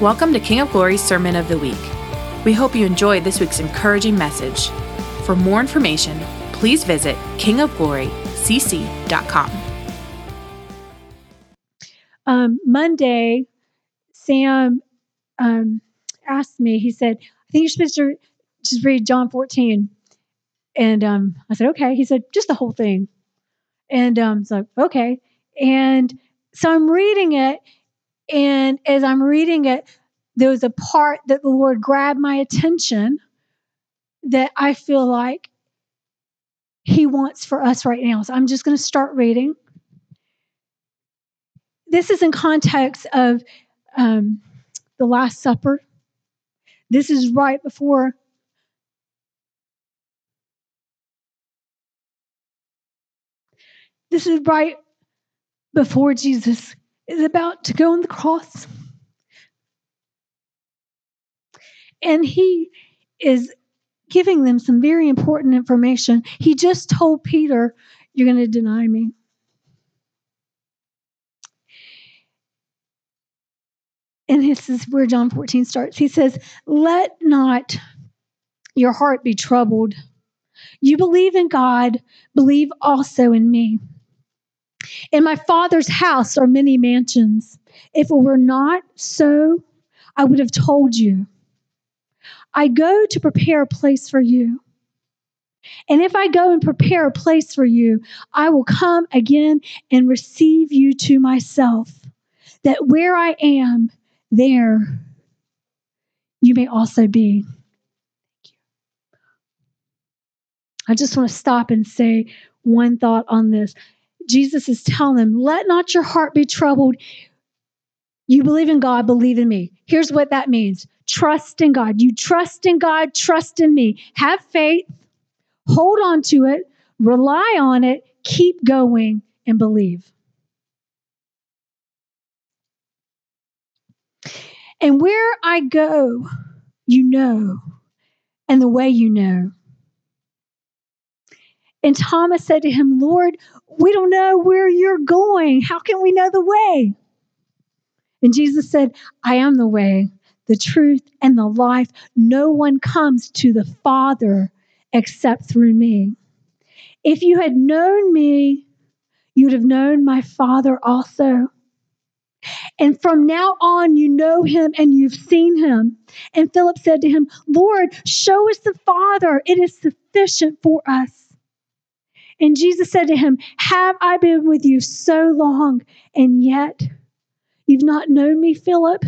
Welcome to King of Glory's Sermon of the Week. We hope you enjoyed this week's encouraging message. For more information, please visit kingofglorycc.com. Um, Monday, Sam um, asked me, he said, I think you're supposed to just read John 14. And um, I said, okay. He said, just the whole thing. And um, so, okay. And so I'm reading it, and as I'm reading it, there was a part that the Lord grabbed my attention that I feel like He wants for us right now. So I'm just going to start reading. This is in context of um, the Last Supper. This is right before. This is right before Jesus is about to go on the cross. And he is giving them some very important information. He just told Peter, You're going to deny me. And this is where John 14 starts. He says, Let not your heart be troubled. You believe in God, believe also in me. In my Father's house are many mansions. If it were not so, I would have told you. I go to prepare a place for you. And if I go and prepare a place for you, I will come again and receive you to myself, that where I am, there you may also be. I just want to stop and say one thought on this. Jesus is telling them, let not your heart be troubled. You believe in God, believe in me. Here's what that means trust in God. You trust in God, trust in me. Have faith, hold on to it, rely on it, keep going, and believe. And where I go, you know, and the way you know. And Thomas said to him, Lord, we don't know where you're going. How can we know the way? And Jesus said, I am the way, the truth, and the life. No one comes to the Father except through me. If you had known me, you'd have known my Father also. And from now on, you know him and you've seen him. And Philip said to him, Lord, show us the Father. It is sufficient for us. And Jesus said to him, Have I been with you so long, and yet you've not known me, Philip?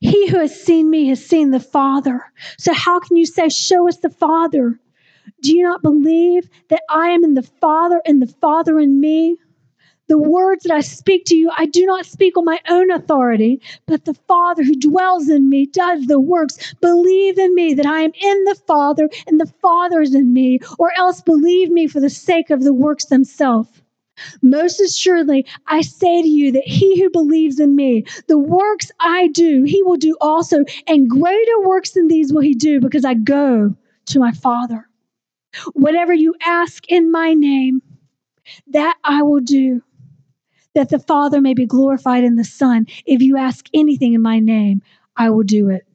He who has seen me has seen the Father. So how can you say, Show us the Father? Do you not believe that I am in the Father and the Father in me? The words that I speak to you, I do not speak on my own authority, but the Father who dwells in me does the works. Believe in me that I am in the Father and the Father is in me, or else believe me for the sake of the works themselves. Most assuredly, I say to you that he who believes in me, the works I do, he will do also, and greater works than these will he do, because I go to my Father. Whatever you ask in my name, that I will do that the Father may be glorified in the Son. If you ask anything in my name, I will do it.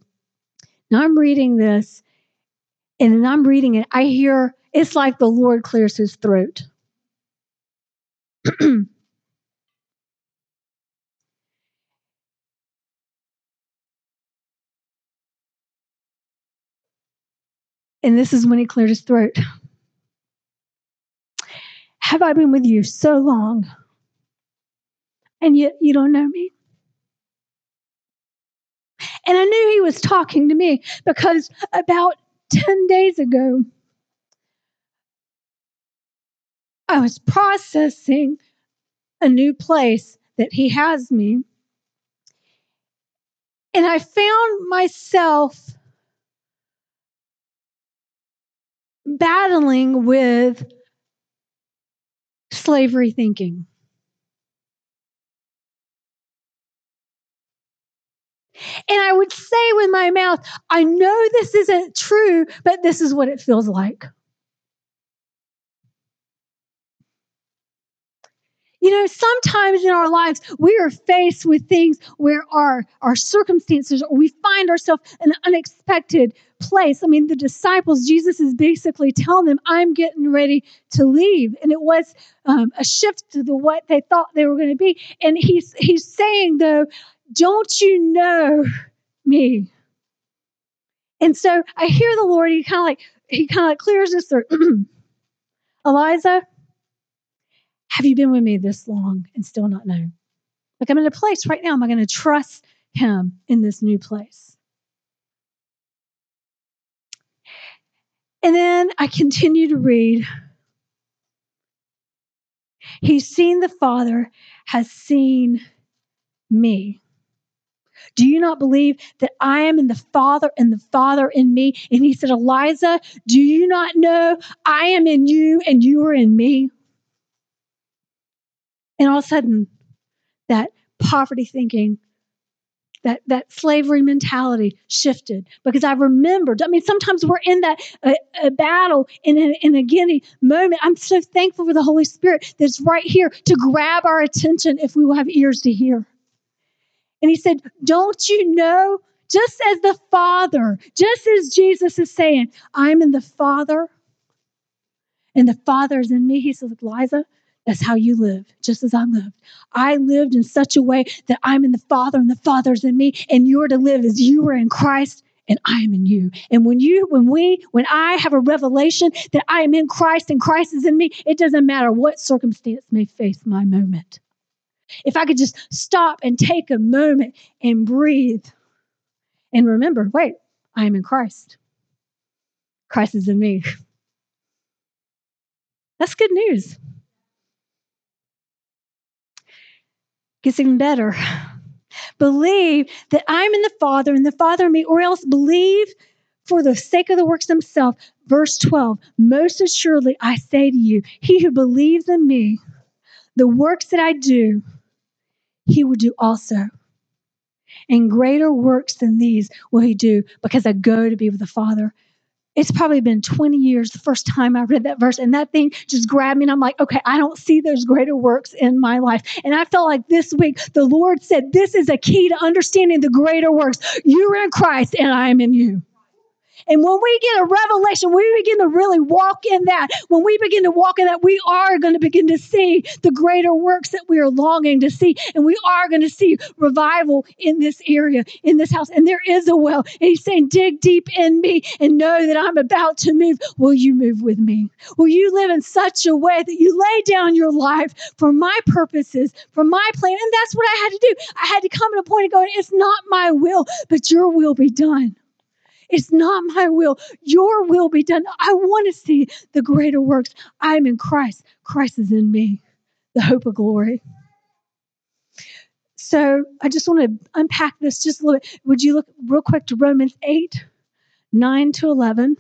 Now I'm reading this, and I'm reading it. I hear it's like the Lord clears his throat. and this is when he cleared his throat. Have I been with you so long? And yet you don't know me. And I knew he was talking to me because about 10 days ago, I was processing a new place that he has me. And I found myself battling with slavery thinking. And I would say with my mouth, I know this isn't true, but this is what it feels like. You know, sometimes in our lives, we are faced with things where our, our circumstances, or we find ourselves in an unexpected place. I mean, the disciples, Jesus is basically telling them, I'm getting ready to leave. And it was um, a shift to the what they thought they were going to be. And he's, he's saying, though, don't you know me? And so I hear the Lord, he kind of like, he kind of like clears his throat. Eliza, have you been with me this long and still not know? Like I'm in a place right now. Am I going to trust him in this new place? And then I continue to read. He's seen the Father, has seen me. Do you not believe that I am in the Father and the Father in me? And he said, Eliza, do you not know I am in you and you are in me? And all of a sudden, that poverty thinking, that, that slavery mentality shifted because I remembered. I mean, sometimes we're in that uh, a battle in a, in a giddy moment. I'm so thankful for the Holy Spirit that's right here to grab our attention if we will have ears to hear. And he said, Don't you know? Just as the Father, just as Jesus is saying, I'm in the Father and the Father is in me. He says, Liza, that's how you live, just as I lived. I lived in such a way that I'm in the Father and the Father's in me, and you're to live as you are in Christ and I am in you. And when you, when we, when I have a revelation that I am in Christ and Christ is in me, it doesn't matter what circumstance may face my moment. If I could just stop and take a moment and breathe and remember, wait, I am in Christ. Christ is in me. That's good news. Gets even better. Believe that I'm in the Father and the Father in me, or else believe for the sake of the works themselves. Verse 12 Most assuredly, I say to you, he who believes in me, the works that I do, he will do also. And greater works than these will he do because I go to be with the Father. It's probably been 20 years the first time I read that verse, and that thing just grabbed me. And I'm like, okay, I don't see those greater works in my life. And I felt like this week the Lord said, This is a key to understanding the greater works. You're in Christ, and I am in you. And when we get a revelation, we begin to really walk in that. When we begin to walk in that, we are going to begin to see the greater works that we are longing to see. And we are going to see revival in this area, in this house. And there is a well. And he's saying, dig deep in me and know that I'm about to move. Will you move with me? Will you live in such a way that you lay down your life for my purposes, for my plan? And that's what I had to do. I had to come to a point of going, it's not my will, but your will be done. It's not my will. Your will be done. I want to see the greater works. I'm in Christ. Christ is in me, the hope of glory. So I just want to unpack this just a little bit. Would you look real quick to Romans 8, 9 to 11?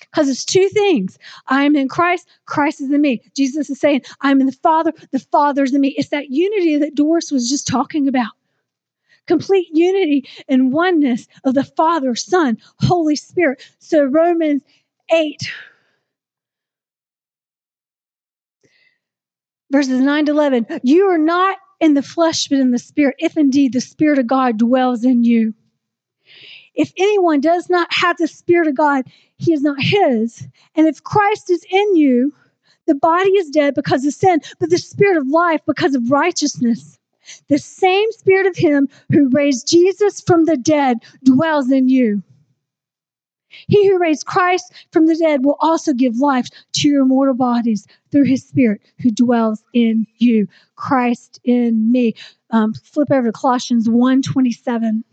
Because it's two things. I'm in Christ, Christ is in me. Jesus is saying, I'm in the Father, the Father's in me. It's that unity that Doris was just talking about complete unity and oneness of the Father, Son, Holy Spirit. So, Romans 8, verses 9 to 11, you are not in the flesh, but in the Spirit, if indeed the Spirit of God dwells in you. If anyone does not have the Spirit of God, he is not his. And if Christ is in you, the body is dead because of sin, but the spirit of life because of righteousness. The same spirit of him who raised Jesus from the dead dwells in you. He who raised Christ from the dead will also give life to your mortal bodies through his spirit who dwells in you. Christ in me. Um, flip over to Colossians 1 27.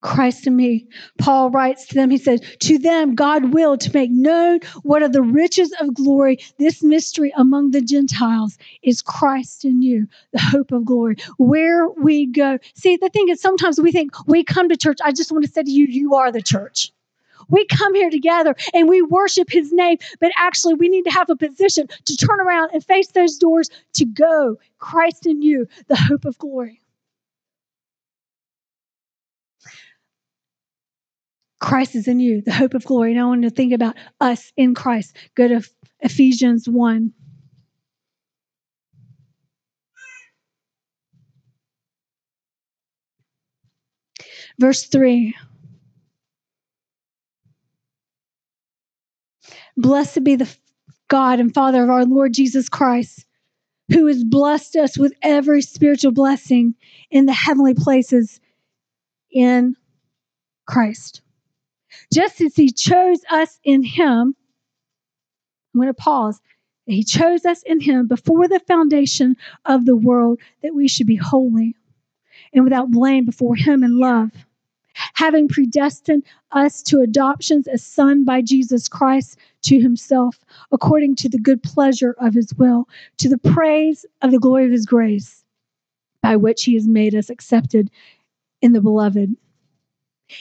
Christ in me. Paul writes to them, he says, To them God willed to make known what are the riches of glory, this mystery among the Gentiles is Christ in you, the hope of glory. Where we go. See, the thing is, sometimes we think we come to church. I just want to say to you, you are the church. We come here together and we worship his name, but actually we need to have a position to turn around and face those doors to go. Christ in you, the hope of glory. Christ is in you, the hope of glory. Now I want to think about us in Christ. Go to Ephesians 1. Verse 3. Blessed be the God and Father of our Lord Jesus Christ, who has blessed us with every spiritual blessing in the heavenly places in Christ. Just as He chose us in Him, I'm going to pause. He chose us in Him before the foundation of the world that we should be holy and without blame before Him in love having predestined us to adoptions as son by Jesus Christ to himself, according to the good pleasure of his will, to the praise of the glory of his grace, by which he has made us accepted in the beloved.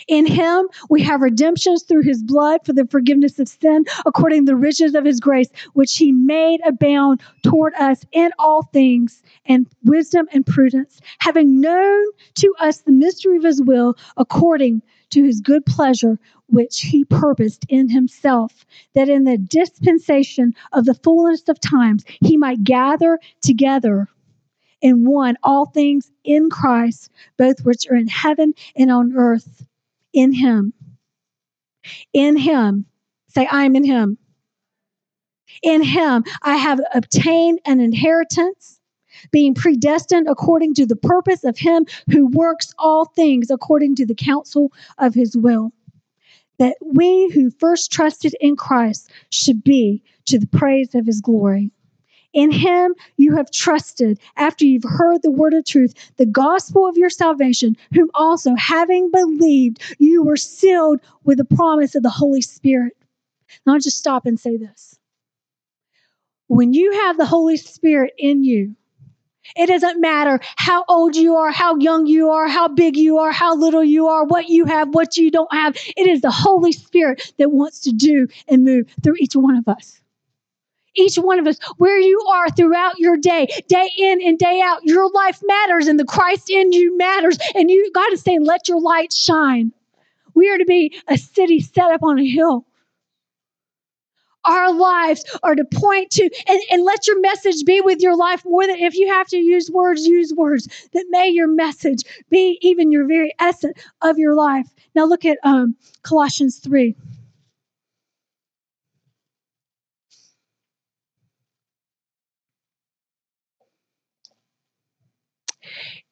In him we have redemption through his blood for the forgiveness of sin, according to the riches of his grace, which he made abound toward us in all things, and wisdom and prudence, having known to us the mystery of his will, according to his good pleasure, which he purposed in himself, that in the dispensation of the fullness of times he might gather together in one all things in Christ, both which are in heaven and on earth in him. In him. Say, I'm in him. In him, I have obtained an inheritance, being predestined according to the purpose of him who works all things according to the counsel of his will. That we who first trusted in Christ should be to the praise of his glory. In him you have trusted after you've heard the word of truth, the gospel of your salvation, whom also, having believed, you were sealed with the promise of the Holy Spirit. Now, I'll just stop and say this. When you have the Holy Spirit in you, it doesn't matter how old you are, how young you are, how big you are, how little you are, what you have, what you don't have. It is the Holy Spirit that wants to do and move through each one of us each one of us, where you are throughout your day, day in and day out. Your life matters and the Christ in you matters. And you, God is saying, let your light shine. We are to be a city set up on a hill. Our lives are to point to, and, and let your message be with your life more than if you have to use words, use words. That may your message be even your very essence of your life. Now look at um, Colossians 3.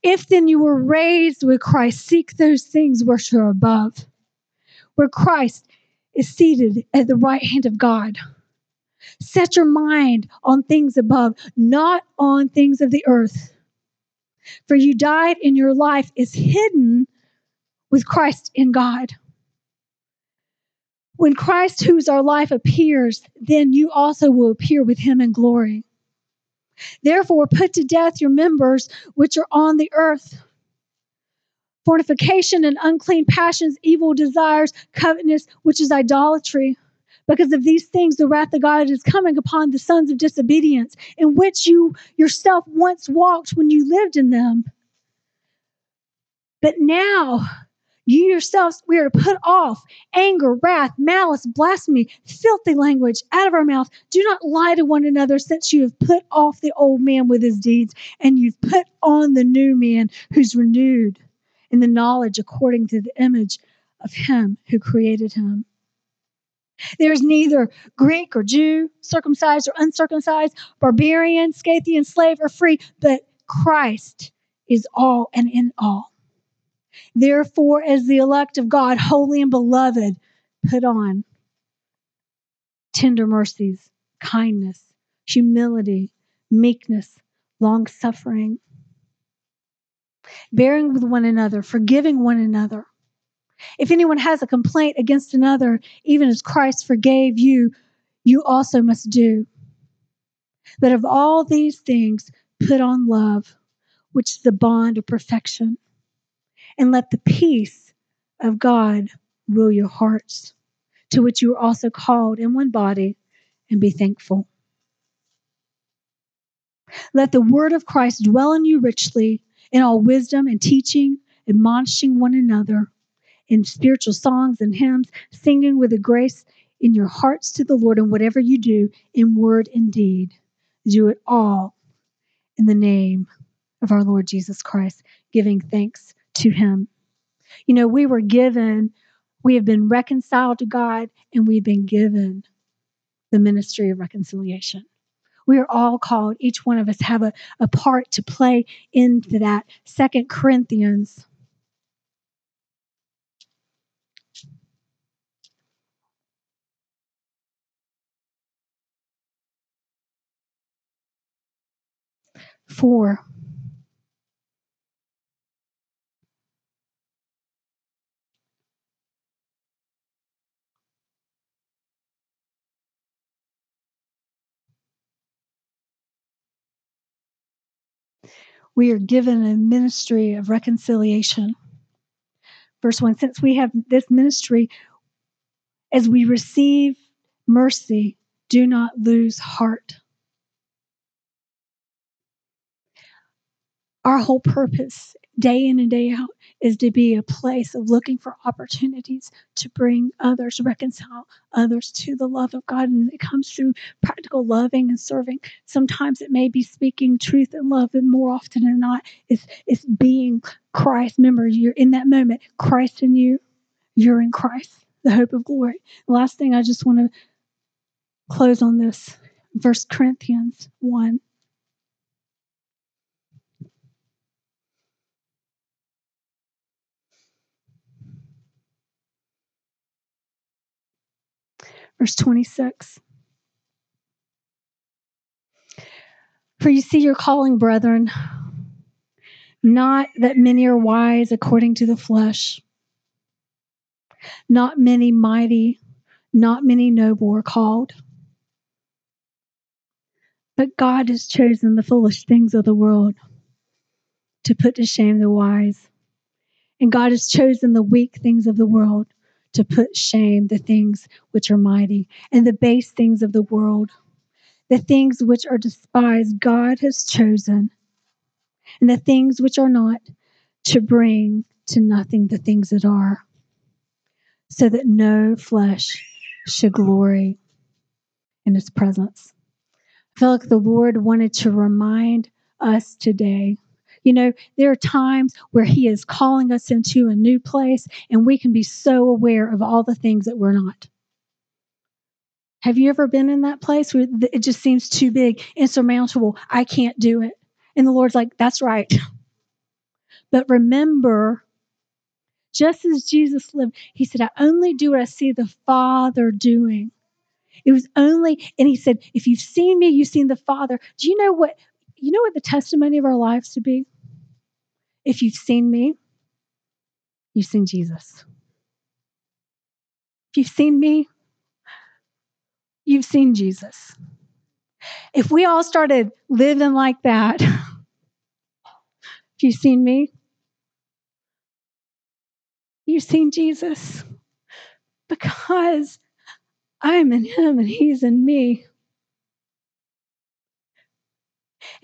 If then you were raised with Christ, seek those things which are above, where Christ is seated at the right hand of God. Set your mind on things above, not on things of the earth. For you died, and your life is hidden with Christ in God. When Christ, who's our life, appears, then you also will appear with him in glory. Therefore, put to death your members which are on the earth fornication and unclean passions, evil desires, covetousness, which is idolatry. Because of these things, the wrath of God is coming upon the sons of disobedience, in which you yourself once walked when you lived in them. But now, you yourselves, we are to put off anger, wrath, malice, blasphemy, filthy language out of our mouth. Do not lie to one another, since you have put off the old man with his deeds, and you've put on the new man who's renewed in the knowledge according to the image of him who created him. There is neither Greek or Jew, circumcised or uncircumcised, barbarian, Scythian, slave or free, but Christ is all and in all. Therefore, as the elect of God, holy and beloved, put on tender mercies, kindness, humility, meekness, long suffering, bearing with one another, forgiving one another. If anyone has a complaint against another, even as Christ forgave you, you also must do. But of all these things, put on love, which is the bond of perfection and let the peace of God rule your hearts, to which you are also called in one body, and be thankful. Let the word of Christ dwell in you richly in all wisdom and teaching, admonishing one another in spiritual songs and hymns, singing with a grace in your hearts to the Lord, and whatever you do in word and deed, do it all in the name of our Lord Jesus Christ, giving thanks to Him. You know, we were given, we have been reconciled to God, and we've been given the ministry of reconciliation. We are all called, each one of us have a, a part to play into that. Second Corinthians. Four. We are given a ministry of reconciliation. Verse 1 Since we have this ministry, as we receive mercy, do not lose heart. Our whole purpose, day in and day out, is to be a place of looking for opportunities to bring others, reconcile others to the love of God. And it comes through practical loving and serving. Sometimes it may be speaking truth and love, and more often than not, it's, it's being Christ. Remember, you're in that moment, Christ in you, you're in Christ, the hope of glory. Last thing I just want to close on this, First Corinthians 1. Verse 26. For you see your calling, brethren, not that many are wise according to the flesh, not many mighty, not many noble are called. But God has chosen the foolish things of the world to put to shame the wise. And God has chosen the weak things of the world to put shame the things which are mighty, and the base things of the world, the things which are despised, God has chosen, and the things which are not, to bring to nothing the things that are, so that no flesh should glory in his presence. I feel like the Lord wanted to remind us today you know, there are times where He is calling us into a new place, and we can be so aware of all the things that we're not. Have you ever been in that place where it just seems too big, insurmountable? I can't do it. And the Lord's like, that's right. But remember, just as Jesus lived, He said, I only do what I see the Father doing. It was only, and He said, if you've seen me, you've seen the Father. Do you know what? You know what the testimony of our lives to be? If you've seen me, you've seen Jesus. If you've seen me, you've seen Jesus. If we all started living like that, if you've seen me, you've seen Jesus. Because I am in him and he's in me.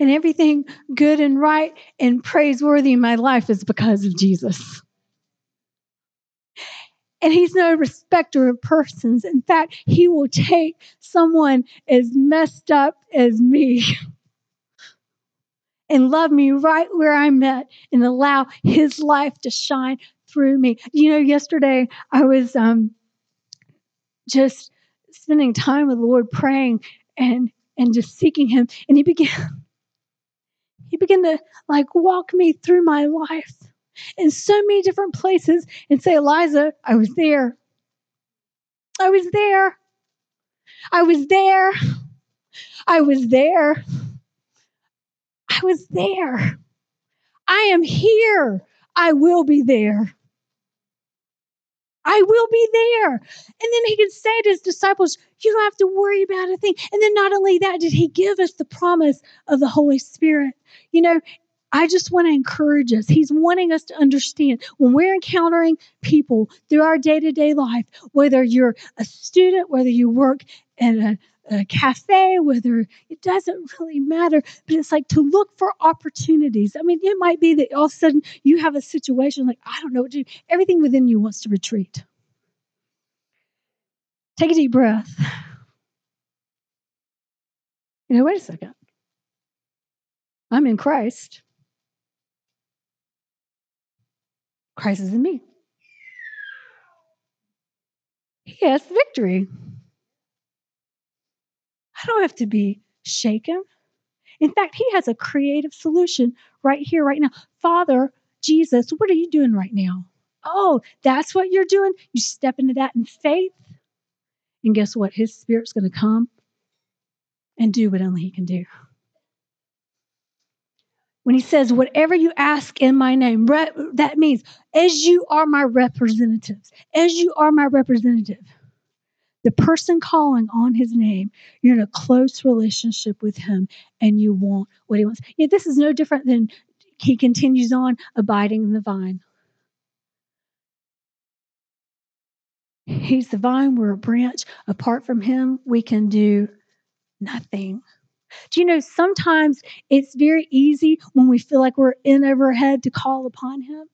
And everything good and right and praiseworthy in my life is because of Jesus. And he's no respecter of persons. In fact, he will take someone as messed up as me and love me right where I'm at and allow his life to shine through me. You know, yesterday I was um, just spending time with the Lord praying and and just seeking him and he began he began to like walk me through my life in so many different places and say, Eliza, I was there. I was there. I was there. I was there. I was there. I am here. I will be there. I will be there. And then he could say to his disciples, You don't have to worry about a thing. And then not only that, did he give us the promise of the Holy Spirit. You know, I just want to encourage us. He's wanting us to understand when we're encountering people through our day to day life, whether you're a student, whether you work in a, a cafe, whether it doesn't really matter, but it's like to look for opportunities. I mean, it might be that all of a sudden you have a situation like, I don't know what to do. Everything within you wants to retreat. Take a deep breath. You know, wait a second. I'm in Christ. Christ is in me. He has victory. I don't have to be shaken. In fact, he has a creative solution right here, right now. Father, Jesus, what are you doing right now? Oh, that's what you're doing? You step into that in faith. And guess what? His spirit's going to come and do what only he can do. When he says, whatever you ask in my name, that means as you are my representatives, as you are my representative, the person calling on his name, you're in a close relationship with him and you want what he wants. Yeah, this is no different than he continues on abiding in the vine. He's the vine, we're a branch. Apart from him, we can do nothing. Do you know sometimes it's very easy when we feel like we're in over our head to call upon him?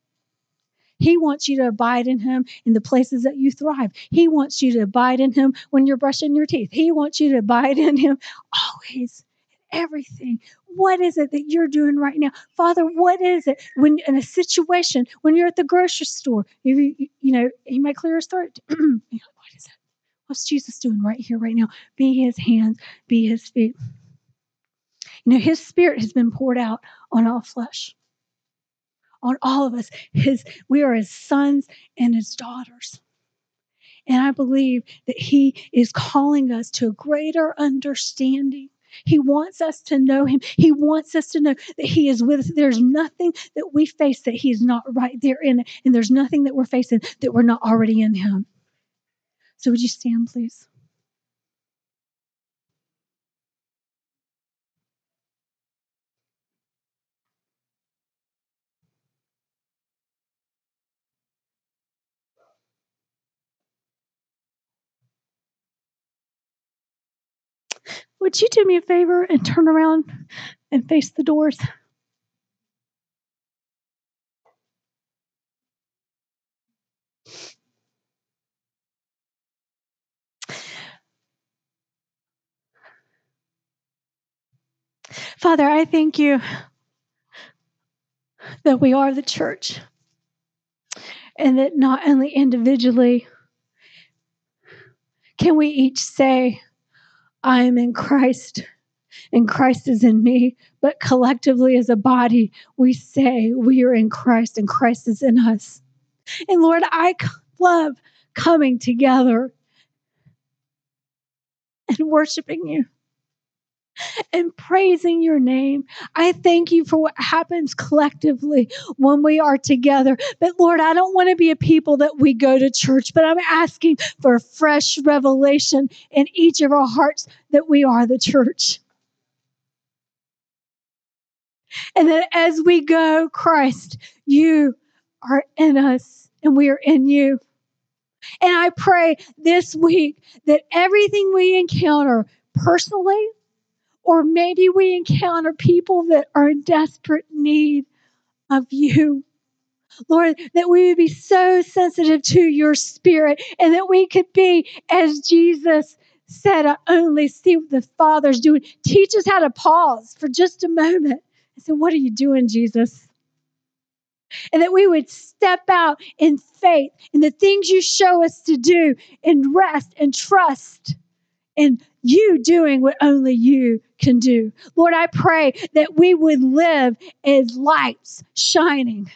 He wants you to abide in Him in the places that you thrive. He wants you to abide in Him when you're brushing your teeth. He wants you to abide in Him always, everything. What is it that you're doing right now? Father, what is it when in a situation, when you're at the grocery store, you, you know, He might clear His throat. what is it? What's Jesus doing right here, right now? Be His hands, be His feet. You know, His Spirit has been poured out on all flesh on all of us. His, we are his sons and his daughters. And I believe that he is calling us to a greater understanding. He wants us to know him. He wants us to know that he is with us. There's nothing that we face that he is not right there in, and there's nothing that we're facing that we're not already in him. So would you stand, please? Would you do me a favor and turn around and face the doors? Father, I thank you that we are the church and that not only individually can we each say, I am in Christ and Christ is in me. But collectively as a body, we say we are in Christ and Christ is in us. And Lord, I love coming together and worshiping you and praising your name. I thank you for what happens collectively when we are together. But Lord, I don't want to be a people that we go to church, but I'm asking for fresh revelation in each of our hearts that we are the church. And that as we go, Christ, you are in us and we are in you. And I pray this week that everything we encounter personally, or maybe we encounter people that are in desperate need of you. Lord, that we would be so sensitive to your spirit and that we could be, as Jesus said, I only see what the Father's doing. Teach us how to pause for just a moment and say, What are you doing, Jesus? And that we would step out in faith in the things you show us to do and rest and trust and you doing what only you can do. Lord, I pray that we would live as lights shining,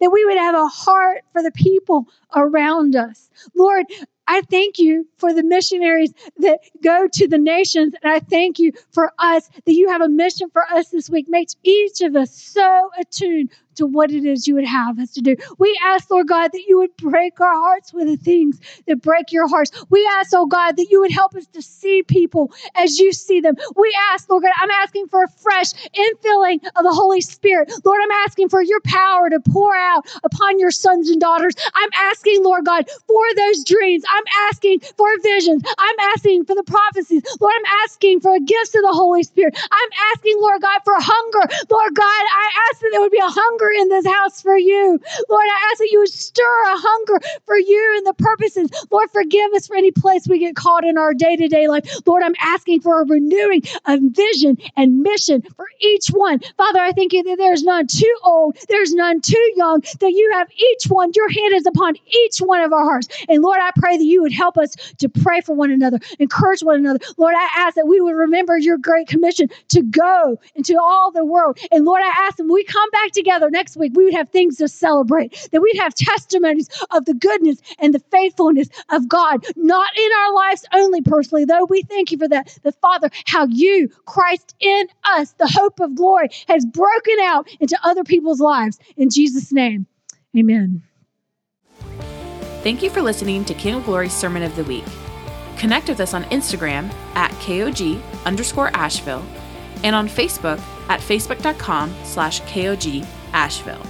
that we would have a heart for the people around us. Lord, I thank you for the missionaries that go to the nations. And I thank you for us that you have a mission for us this week. Makes each of us so attuned to what it is you would have us to do. We ask, Lord God, that you would break our hearts with the things that break your hearts. We ask, oh God, that you would help us to see people as you see them. We ask, Lord God, I'm asking for a fresh infilling of the Holy Spirit. Lord, I'm asking for your power to pour out upon your sons and daughters. I'm asking, Lord God, for those dreams. I'm asking for visions. I'm asking for the prophecies. Lord, I'm asking for gifts of the Holy Spirit. I'm asking, Lord God, for hunger. Lord God, I ask that there would be a hunger in this house for you. Lord, I ask that you would stir a hunger for you and the purposes. Lord, forgive us for any place we get caught in our day to day life. Lord, I'm asking for a renewing of vision and mission for each one. Father, I thank you that there's none too old, there's none too young, that you have each one, your hand is upon each one of our hearts. And Lord, I pray that you would help us to pray for one another, encourage one another. Lord, I ask that we would remember your great commission to go into all the world. And Lord, I ask that we come back together next week, we would have things to celebrate, that we'd have testimonies of the goodness and the faithfulness of God, not in our lives only personally, though we thank you for that. The Father, how you, Christ in us, the hope of glory, has broken out into other people's lives. In Jesus' name, amen. Thank you for listening to King of Glory's Sermon of the Week. Connect with us on Instagram at KOG underscore Asheville and on Facebook at facebook.com slash KOG Asheville.